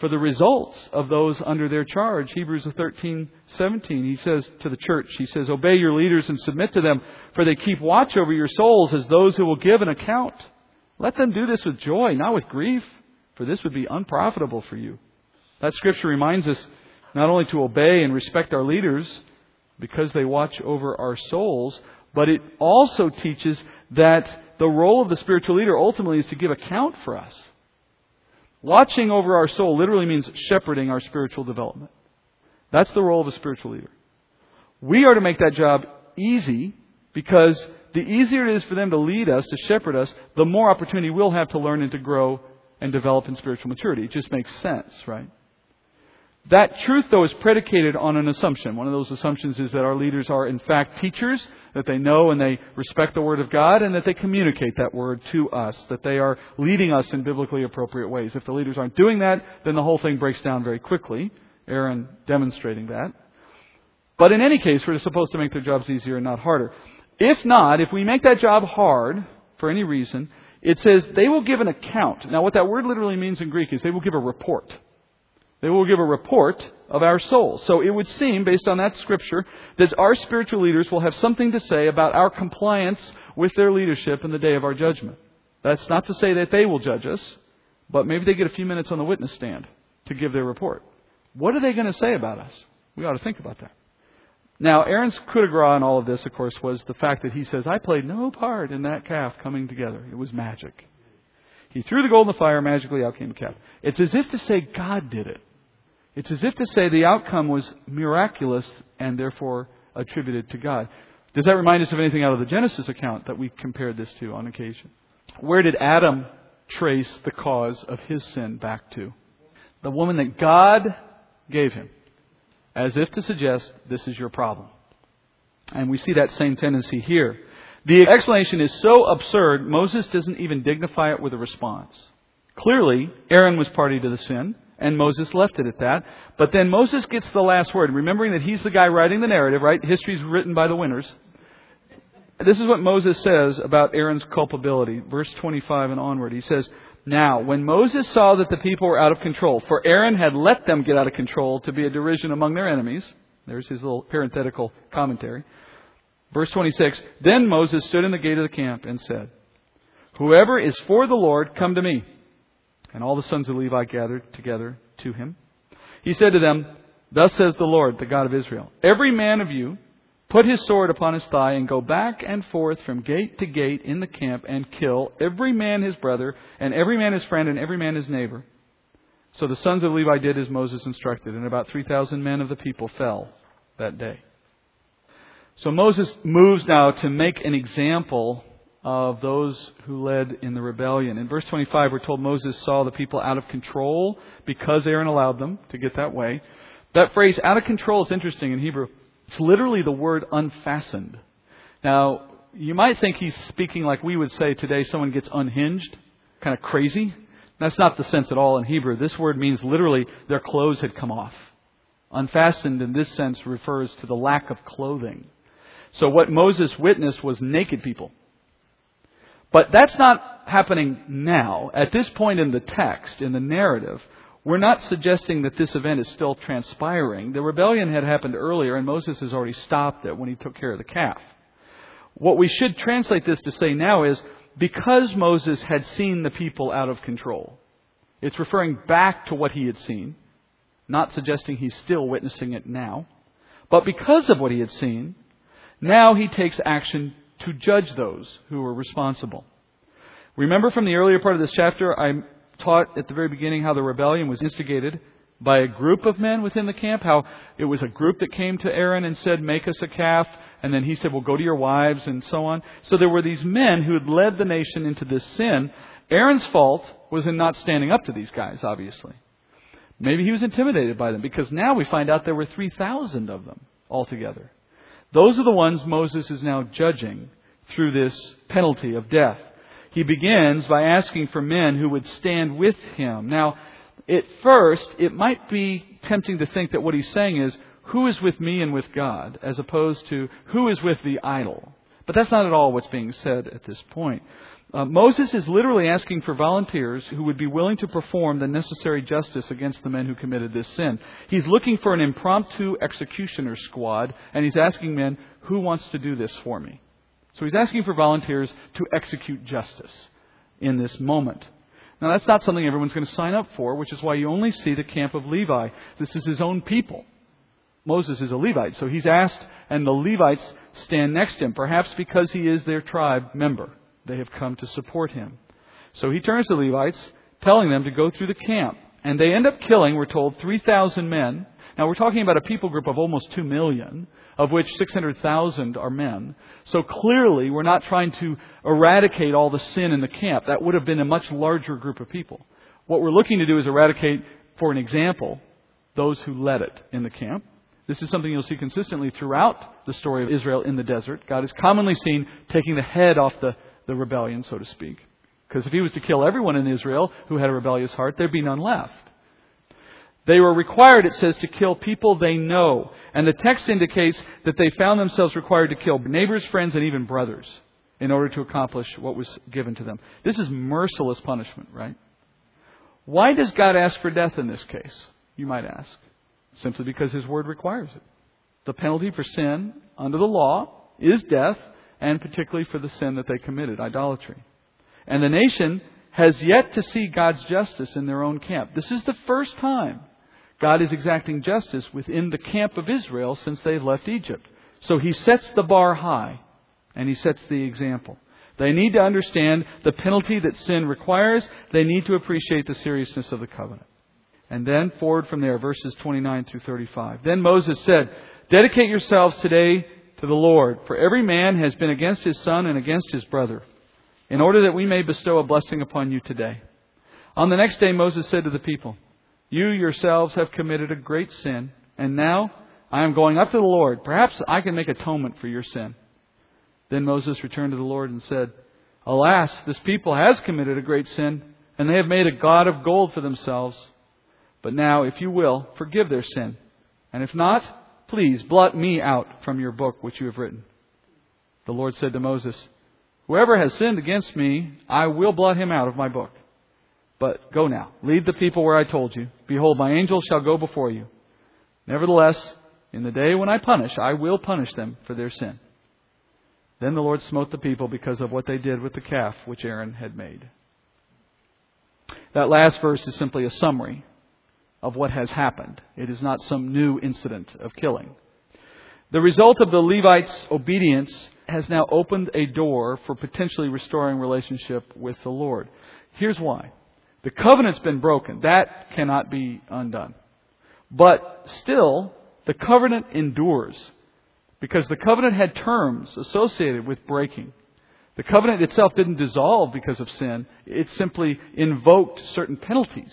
for the results of those under their charge. Hebrews 13, 17, he says to the church, he says, Obey your leaders and submit to them, for they keep watch over your souls as those who will give an account. Let them do this with joy, not with grief, for this would be unprofitable for you. That scripture reminds us not only to obey and respect our leaders because they watch over our souls, but it also teaches that the role of the spiritual leader ultimately is to give account for us. Watching over our soul literally means shepherding our spiritual development. That's the role of a spiritual leader. We are to make that job easy because the easier it is for them to lead us, to shepherd us, the more opportunity we'll have to learn and to grow and develop in spiritual maturity. It just makes sense, right? That truth, though, is predicated on an assumption. One of those assumptions is that our leaders are, in fact, teachers, that they know and they respect the Word of God, and that they communicate that Word to us, that they are leading us in biblically appropriate ways. If the leaders aren't doing that, then the whole thing breaks down very quickly. Aaron demonstrating that. But in any case, we're supposed to make their jobs easier and not harder. If not, if we make that job hard, for any reason, it says they will give an account. Now, what that word literally means in Greek is they will give a report. They will give a report of our souls. So it would seem, based on that scripture, that our spiritual leaders will have something to say about our compliance with their leadership in the day of our judgment. That's not to say that they will judge us, but maybe they get a few minutes on the witness stand to give their report. What are they going to say about us? We ought to think about that. Now, Aaron's coup de grace in all of this, of course, was the fact that he says, I played no part in that calf coming together. It was magic. He threw the gold in the fire, magically out came the calf. It's as if to say God did it. It's as if to say the outcome was miraculous and therefore attributed to God. Does that remind us of anything out of the Genesis account that we compared this to on occasion? Where did Adam trace the cause of his sin back to? The woman that God gave him as if to suggest this is your problem. And we see that same tendency here. The explanation is so absurd, Moses doesn't even dignify it with a response. Clearly, Aaron was party to the sin, and Moses left it at that. But then Moses gets the last word, remembering that he's the guy writing the narrative, right? History's written by the winners. This is what Moses says about Aaron's culpability, verse 25 and onward. He says, now, when Moses saw that the people were out of control, for Aaron had let them get out of control to be a derision among their enemies, there's his little parenthetical commentary. Verse 26 Then Moses stood in the gate of the camp and said, Whoever is for the Lord, come to me. And all the sons of Levi gathered together to him. He said to them, Thus says the Lord, the God of Israel Every man of you put his sword upon his thigh, and go back and forth from gate to gate in the camp, and kill every man his brother, and every man his friend, and every man his neighbor. So the sons of Levi did as Moses instructed, and about 3,000 men of the people fell that day. So Moses moves now to make an example of those who led in the rebellion. In verse 25, we're told Moses saw the people out of control because Aaron allowed them to get that way. That phrase, out of control, is interesting in Hebrew. It's literally the word unfastened. Now, you might think he's speaking like we would say today someone gets unhinged, kind of crazy. That's not the sense at all in Hebrew. This word means literally their clothes had come off. Unfastened in this sense refers to the lack of clothing. So what Moses witnessed was naked people. But that's not happening now. At this point in the text, in the narrative, we're not suggesting that this event is still transpiring. The rebellion had happened earlier, and Moses has already stopped it when he took care of the calf. What we should translate this to say now is because Moses had seen the people out of control, it's referring back to what he had seen, not suggesting he's still witnessing it now. But because of what he had seen, now he takes action to judge those who were responsible. Remember from the earlier part of this chapter, I taught at the very beginning how the rebellion was instigated by a group of men within the camp, how it was a group that came to Aaron and said, Make us a calf. And then he said, Well, go to your wives, and so on. So there were these men who had led the nation into this sin. Aaron's fault was in not standing up to these guys, obviously. Maybe he was intimidated by them, because now we find out there were 3,000 of them altogether. Those are the ones Moses is now judging through this penalty of death he begins by asking for men who would stand with him. Now, at first, it might be tempting to think that what he's saying is, who is with me and with God, as opposed to who is with the idol. But that's not at all what's being said at this point. Uh, Moses is literally asking for volunteers who would be willing to perform the necessary justice against the men who committed this sin. He's looking for an impromptu executioner squad, and he's asking men, who wants to do this for me? So he's asking for volunteers to execute justice in this moment. Now, that's not something everyone's going to sign up for, which is why you only see the camp of Levi. This is his own people. Moses is a Levite, so he's asked, and the Levites stand next to him, perhaps because he is their tribe member. They have come to support him. So he turns to the Levites, telling them to go through the camp. And they end up killing, we're told, 3,000 men. Now, we're talking about a people group of almost 2 million of which 600,000 are men. So clearly, we're not trying to eradicate all the sin in the camp. That would have been a much larger group of people. What we're looking to do is eradicate, for an example, those who led it in the camp. This is something you'll see consistently throughout the story of Israel in the desert. God is commonly seen taking the head off the, the rebellion, so to speak. Because if he was to kill everyone in Israel who had a rebellious heart, there'd be none left. They were required, it says, to kill people they know. And the text indicates that they found themselves required to kill neighbors, friends, and even brothers in order to accomplish what was given to them. This is merciless punishment, right? Why does God ask for death in this case? You might ask. Simply because His Word requires it. The penalty for sin under the law is death, and particularly for the sin that they committed, idolatry. And the nation has yet to see God's justice in their own camp. This is the first time God is exacting justice within the camp of Israel since they've left Egypt. So He sets the bar high, and He sets the example. They need to understand the penalty that sin requires. They need to appreciate the seriousness of the covenant. And then forward from there, verses 29 through 35. Then Moses said, Dedicate yourselves today to the Lord, for every man has been against his son and against his brother, in order that we may bestow a blessing upon you today. On the next day, Moses said to the people, You yourselves have committed a great sin, and now I am going up to the Lord. Perhaps I can make atonement for your sin. Then Moses returned to the Lord and said, Alas, this people has committed a great sin, and they have made a god of gold for themselves. But now, if you will, forgive their sin. And if not, please blot me out from your book which you have written. The Lord said to Moses, Whoever has sinned against me, I will blot him out of my book. But go now, lead the people where I told you. Behold, my angel shall go before you. Nevertheless, in the day when I punish, I will punish them for their sin. Then the Lord smote the people because of what they did with the calf which Aaron had made. That last verse is simply a summary of what has happened. It is not some new incident of killing. The result of the Levites' obedience has now opened a door for potentially restoring relationship with the Lord. Here's why. The covenant's been broken. That cannot be undone. But still, the covenant endures because the covenant had terms associated with breaking. The covenant itself didn't dissolve because of sin. It simply invoked certain penalties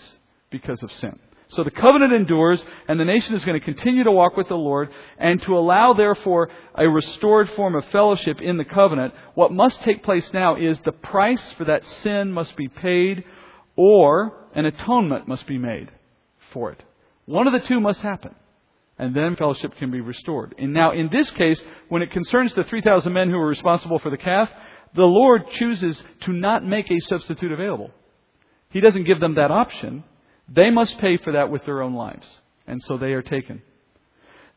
because of sin. So the covenant endures, and the nation is going to continue to walk with the Lord, and to allow, therefore, a restored form of fellowship in the covenant, what must take place now is the price for that sin must be paid, or an atonement must be made for it. One of the two must happen. And then fellowship can be restored. And now, in this case, when it concerns the 3,000 men who were responsible for the calf, the Lord chooses to not make a substitute available. He doesn't give them that option. They must pay for that with their own lives. And so they are taken.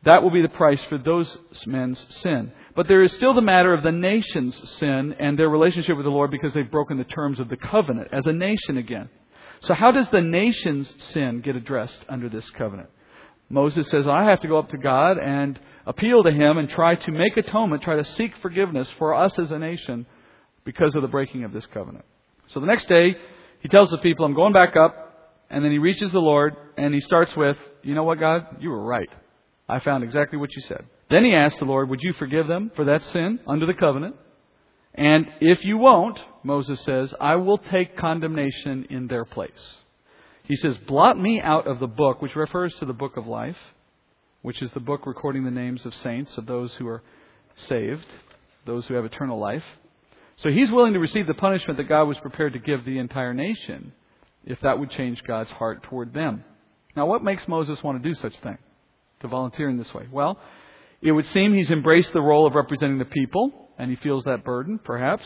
That will be the price for those men's sin. But there is still the matter of the nation's sin and their relationship with the Lord because they've broken the terms of the covenant as a nation again. So how does the nation's sin get addressed under this covenant? Moses says, I have to go up to God and appeal to Him and try to make atonement, try to seek forgiveness for us as a nation because of the breaking of this covenant. So the next day, he tells the people, I'm going back up. And then he reaches the Lord and he starts with, You know what, God? You were right. I found exactly what you said. Then he asks the Lord, Would you forgive them for that sin under the covenant? And if you won't, Moses says, I will take condemnation in their place. He says, Blot me out of the book, which refers to the book of life, which is the book recording the names of saints, of those who are saved, those who have eternal life. So he's willing to receive the punishment that God was prepared to give the entire nation if that would change God's heart toward them. Now, what makes Moses want to do such a thing? To volunteer in this way? Well, it would seem he's embraced the role of representing the people, and he feels that burden, perhaps.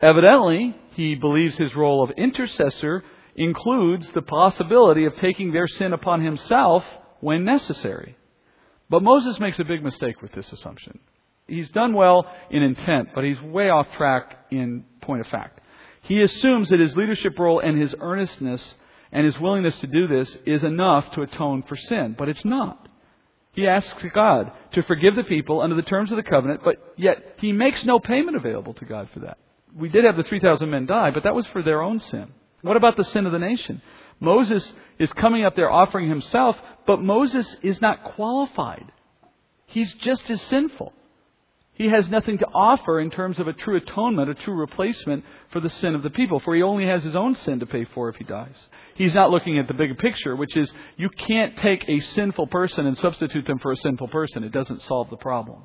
Evidently, he believes his role of intercessor includes the possibility of taking their sin upon himself when necessary. But Moses makes a big mistake with this assumption. He's done well in intent, but he's way off track in point of fact. He assumes that his leadership role and his earnestness and his willingness to do this is enough to atone for sin, but it's not. He asks God to forgive the people under the terms of the covenant, but yet he makes no payment available to God for that. We did have the 3,000 men die, but that was for their own sin. What about the sin of the nation? Moses is coming up there offering himself, but Moses is not qualified. He's just as sinful. He has nothing to offer in terms of a true atonement, a true replacement for the sin of the people, for he only has his own sin to pay for if he dies. He's not looking at the bigger picture, which is you can't take a sinful person and substitute them for a sinful person. It doesn't solve the problem.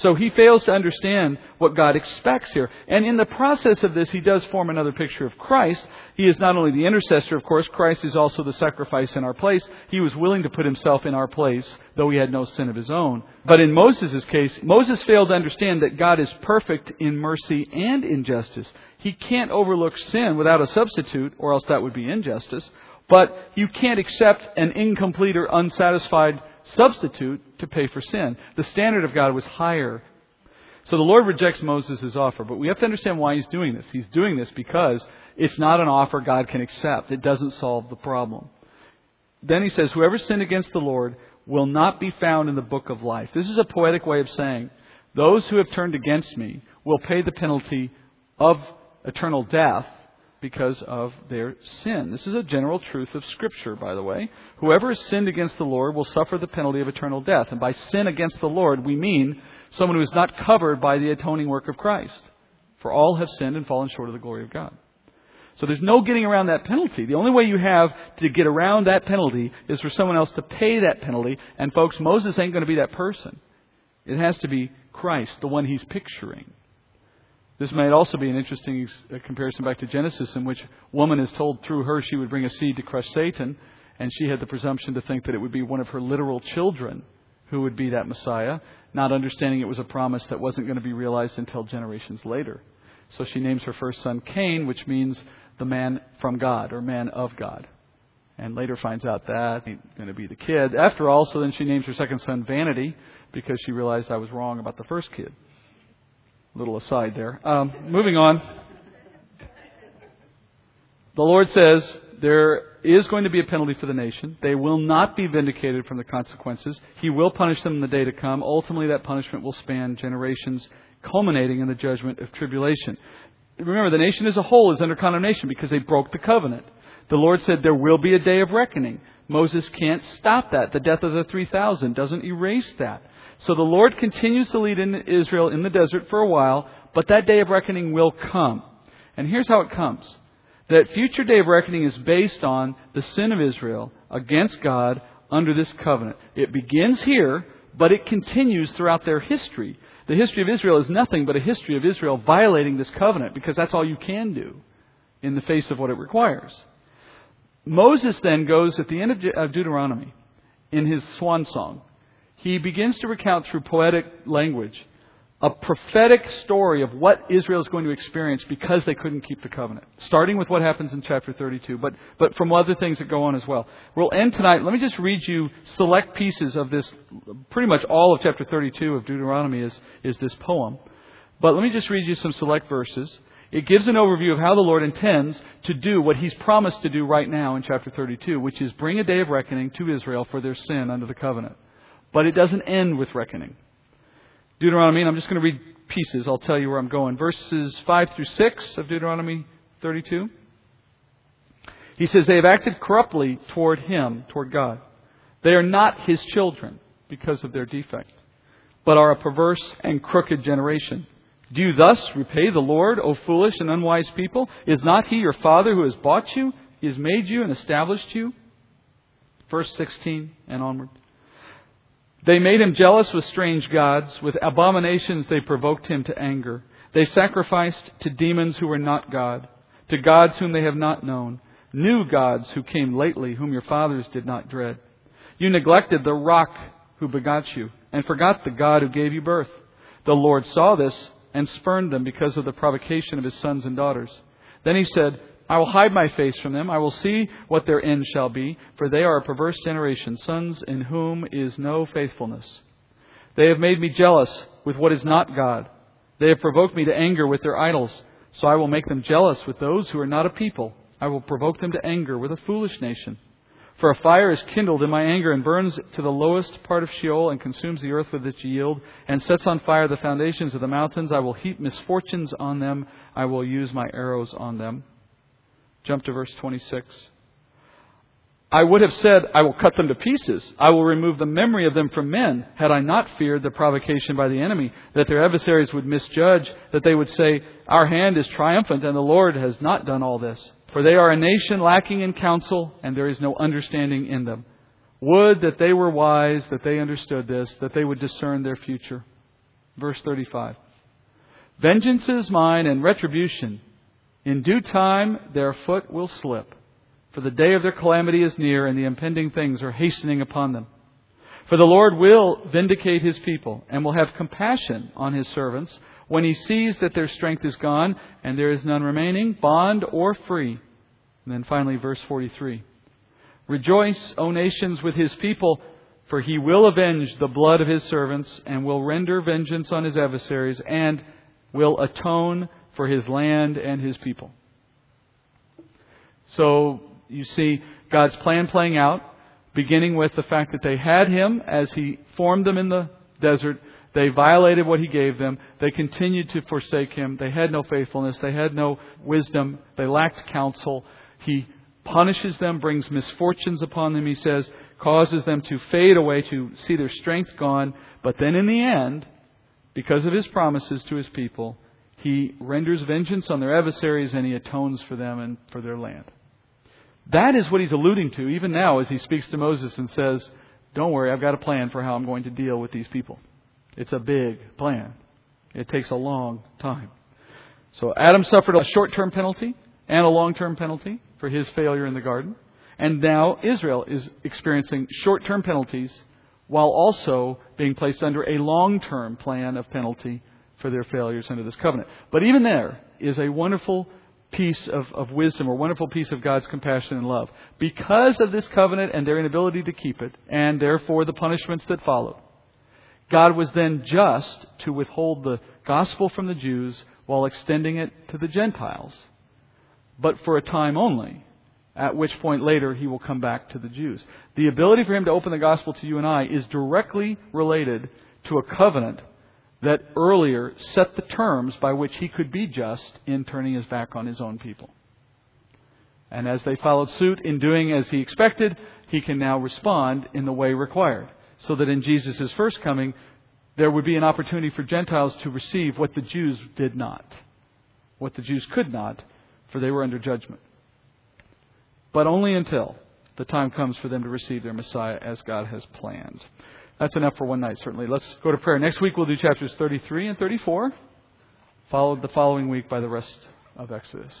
So he fails to understand what God expects here. And in the process of this, he does form another picture of Christ. He is not only the intercessor, of course, Christ is also the sacrifice in our place. He was willing to put himself in our place, though he had no sin of his own. But in Moses' case, Moses failed to understand that God is perfect in mercy and in justice. He can't overlook sin without a substitute, or else that would be injustice. But you can't accept an incomplete or unsatisfied substitute to pay for sin. The standard of God was higher. So the Lord rejects Moses' offer, but we have to understand why he's doing this. He's doing this because it's not an offer God can accept. It doesn't solve the problem. Then he says, Whoever sinned against the Lord will not be found in the book of life. This is a poetic way of saying, Those who have turned against me will pay the penalty of eternal death because of their sin. This is a general truth of Scripture, by the way. Whoever has sinned against the Lord will suffer the penalty of eternal death. And by sin against the Lord, we mean someone who is not covered by the atoning work of Christ. For all have sinned and fallen short of the glory of God. So there's no getting around that penalty. The only way you have to get around that penalty is for someone else to pay that penalty. And folks, Moses ain't going to be that person. It has to be Christ, the one he's picturing. This might also be an interesting comparison back to Genesis, in which woman is told through her she would bring a seed to crush Satan, and she had the presumption to think that it would be one of her literal children who would be that Messiah, not understanding it was a promise that wasn't going to be realized until generations later. So she names her first son Cain, which means the man from God or man of God. And later finds out that ain't going to be the kid. After all, so then she names her second son Vanity because she realized I was wrong about the first kid. Little aside there. Um, moving on. The Lord says there is going to be a penalty for the nation. They will not be vindicated from the consequences. He will punish them in the day to come. Ultimately, that punishment will span generations, culminating in the judgment of tribulation. Remember, the nation as a whole is under condemnation because they broke the covenant. The Lord said there will be a day of reckoning. Moses can't stop that. The death of the 3,000 doesn't erase that. So the Lord continues to lead in Israel in the desert for a while, but that day of reckoning will come. And here's how it comes. That future day of reckoning is based on the sin of Israel against God under this covenant. It begins here, but it continues throughout their history. The history of Israel is nothing but a history of Israel violating this covenant because that's all you can do in the face of what it requires. Moses then goes at the end of Deuteronomy in his swan song he begins to recount through poetic language a prophetic story of what Israel is going to experience because they couldn't keep the covenant. Starting with what happens in chapter 32, but, but from other things that go on as well. We'll end tonight. Let me just read you select pieces of this. Pretty much all of chapter 32 of Deuteronomy is, is this poem. But let me just read you some select verses. It gives an overview of how the Lord intends to do what He's promised to do right now in chapter 32, which is bring a day of reckoning to Israel for their sin under the covenant. But it doesn't end with reckoning. Deuteronomy, and I'm just going to read pieces. I'll tell you where I'm going. Verses 5 through 6 of Deuteronomy 32. He says, They have acted corruptly toward Him, toward God. They are not His children because of their defect, but are a perverse and crooked generation. Do you thus repay the Lord, O foolish and unwise people? Is not He your Father who has bought you? He has made you and established you? Verse 16 and onward. They made him jealous with strange gods. With abominations they provoked him to anger. They sacrificed to demons who were not God, to gods whom they have not known, new gods who came lately, whom your fathers did not dread. You neglected the rock who begot you, and forgot the God who gave you birth. The Lord saw this and spurned them because of the provocation of his sons and daughters. Then he said, I will hide my face from them. I will see what their end shall be, for they are a perverse generation, sons in whom is no faithfulness. They have made me jealous with what is not God. They have provoked me to anger with their idols. So I will make them jealous with those who are not a people. I will provoke them to anger with a foolish nation. For a fire is kindled in my anger and burns to the lowest part of Sheol and consumes the earth with its yield and sets on fire the foundations of the mountains. I will heap misfortunes on them. I will use my arrows on them. Jump to verse 26. I would have said, I will cut them to pieces. I will remove the memory of them from men, had I not feared the provocation by the enemy, that their adversaries would misjudge, that they would say, Our hand is triumphant, and the Lord has not done all this. For they are a nation lacking in counsel, and there is no understanding in them. Would that they were wise, that they understood this, that they would discern their future. Verse 35. Vengeance is mine, and retribution in due time, their foot will slip, for the day of their calamity is near, and the impending things are hastening upon them. For the Lord will vindicate his people, and will have compassion on his servants when he sees that their strength is gone, and there is none remaining, bond or free. And then finally, verse 43. Rejoice, O nations, with his people, for he will avenge the blood of his servants, and will render vengeance on his adversaries, and will atone for his land and his people. So, you see God's plan playing out, beginning with the fact that they had him as he formed them in the desert. They violated what he gave them. They continued to forsake him. They had no faithfulness. They had no wisdom. They lacked counsel. He punishes them, brings misfortunes upon them, he says, causes them to fade away, to see their strength gone. But then in the end, because of his promises to his people, he renders vengeance on their adversaries and he atones for them and for their land. That is what he's alluding to even now as he speaks to Moses and says, Don't worry, I've got a plan for how I'm going to deal with these people. It's a big plan. It takes a long time. So Adam suffered a short term penalty and a long term penalty for his failure in the garden. And now Israel is experiencing short term penalties while also being placed under a long term plan of penalty for their failures under this covenant. But even there is a wonderful piece of, of wisdom or wonderful piece of God's compassion and love. Because of this covenant and their inability to keep it, and therefore the punishments that followed, God was then just to withhold the gospel from the Jews while extending it to the Gentiles, but for a time only, at which point later he will come back to the Jews. The ability for him to open the gospel to you and I is directly related to a covenant that earlier set the terms by which he could be just in turning his back on his own people. And as they followed suit in doing as he expected, he can now respond in the way required. So that in Jesus' first coming, there would be an opportunity for Gentiles to receive what the Jews did not, what the Jews could not, for they were under judgment. But only until the time comes for them to receive their Messiah as God has planned. That's enough for one night, certainly. Let's go to prayer. Next week we'll do chapters 33 and 34, followed the following week by the rest of Exodus.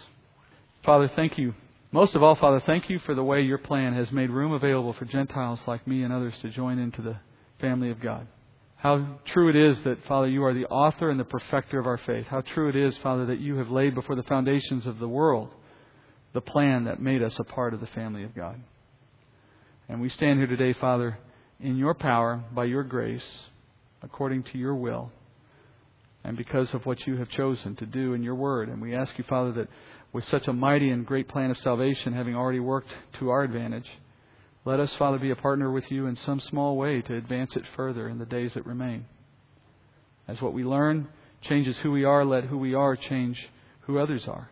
Father, thank you. Most of all, Father, thank you for the way your plan has made room available for Gentiles like me and others to join into the family of God. How true it is that, Father, you are the author and the perfecter of our faith. How true it is, Father, that you have laid before the foundations of the world the plan that made us a part of the family of God. And we stand here today, Father, in your power, by your grace, according to your will, and because of what you have chosen to do in your word. And we ask you, Father, that with such a mighty and great plan of salvation having already worked to our advantage, let us, Father, be a partner with you in some small way to advance it further in the days that remain. As what we learn changes who we are, let who we are change who others are.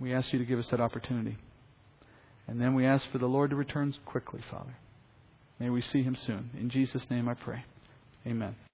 We ask you to give us that opportunity. And then we ask for the Lord to return quickly, Father. May we see him soon. In Jesus' name I pray. Amen.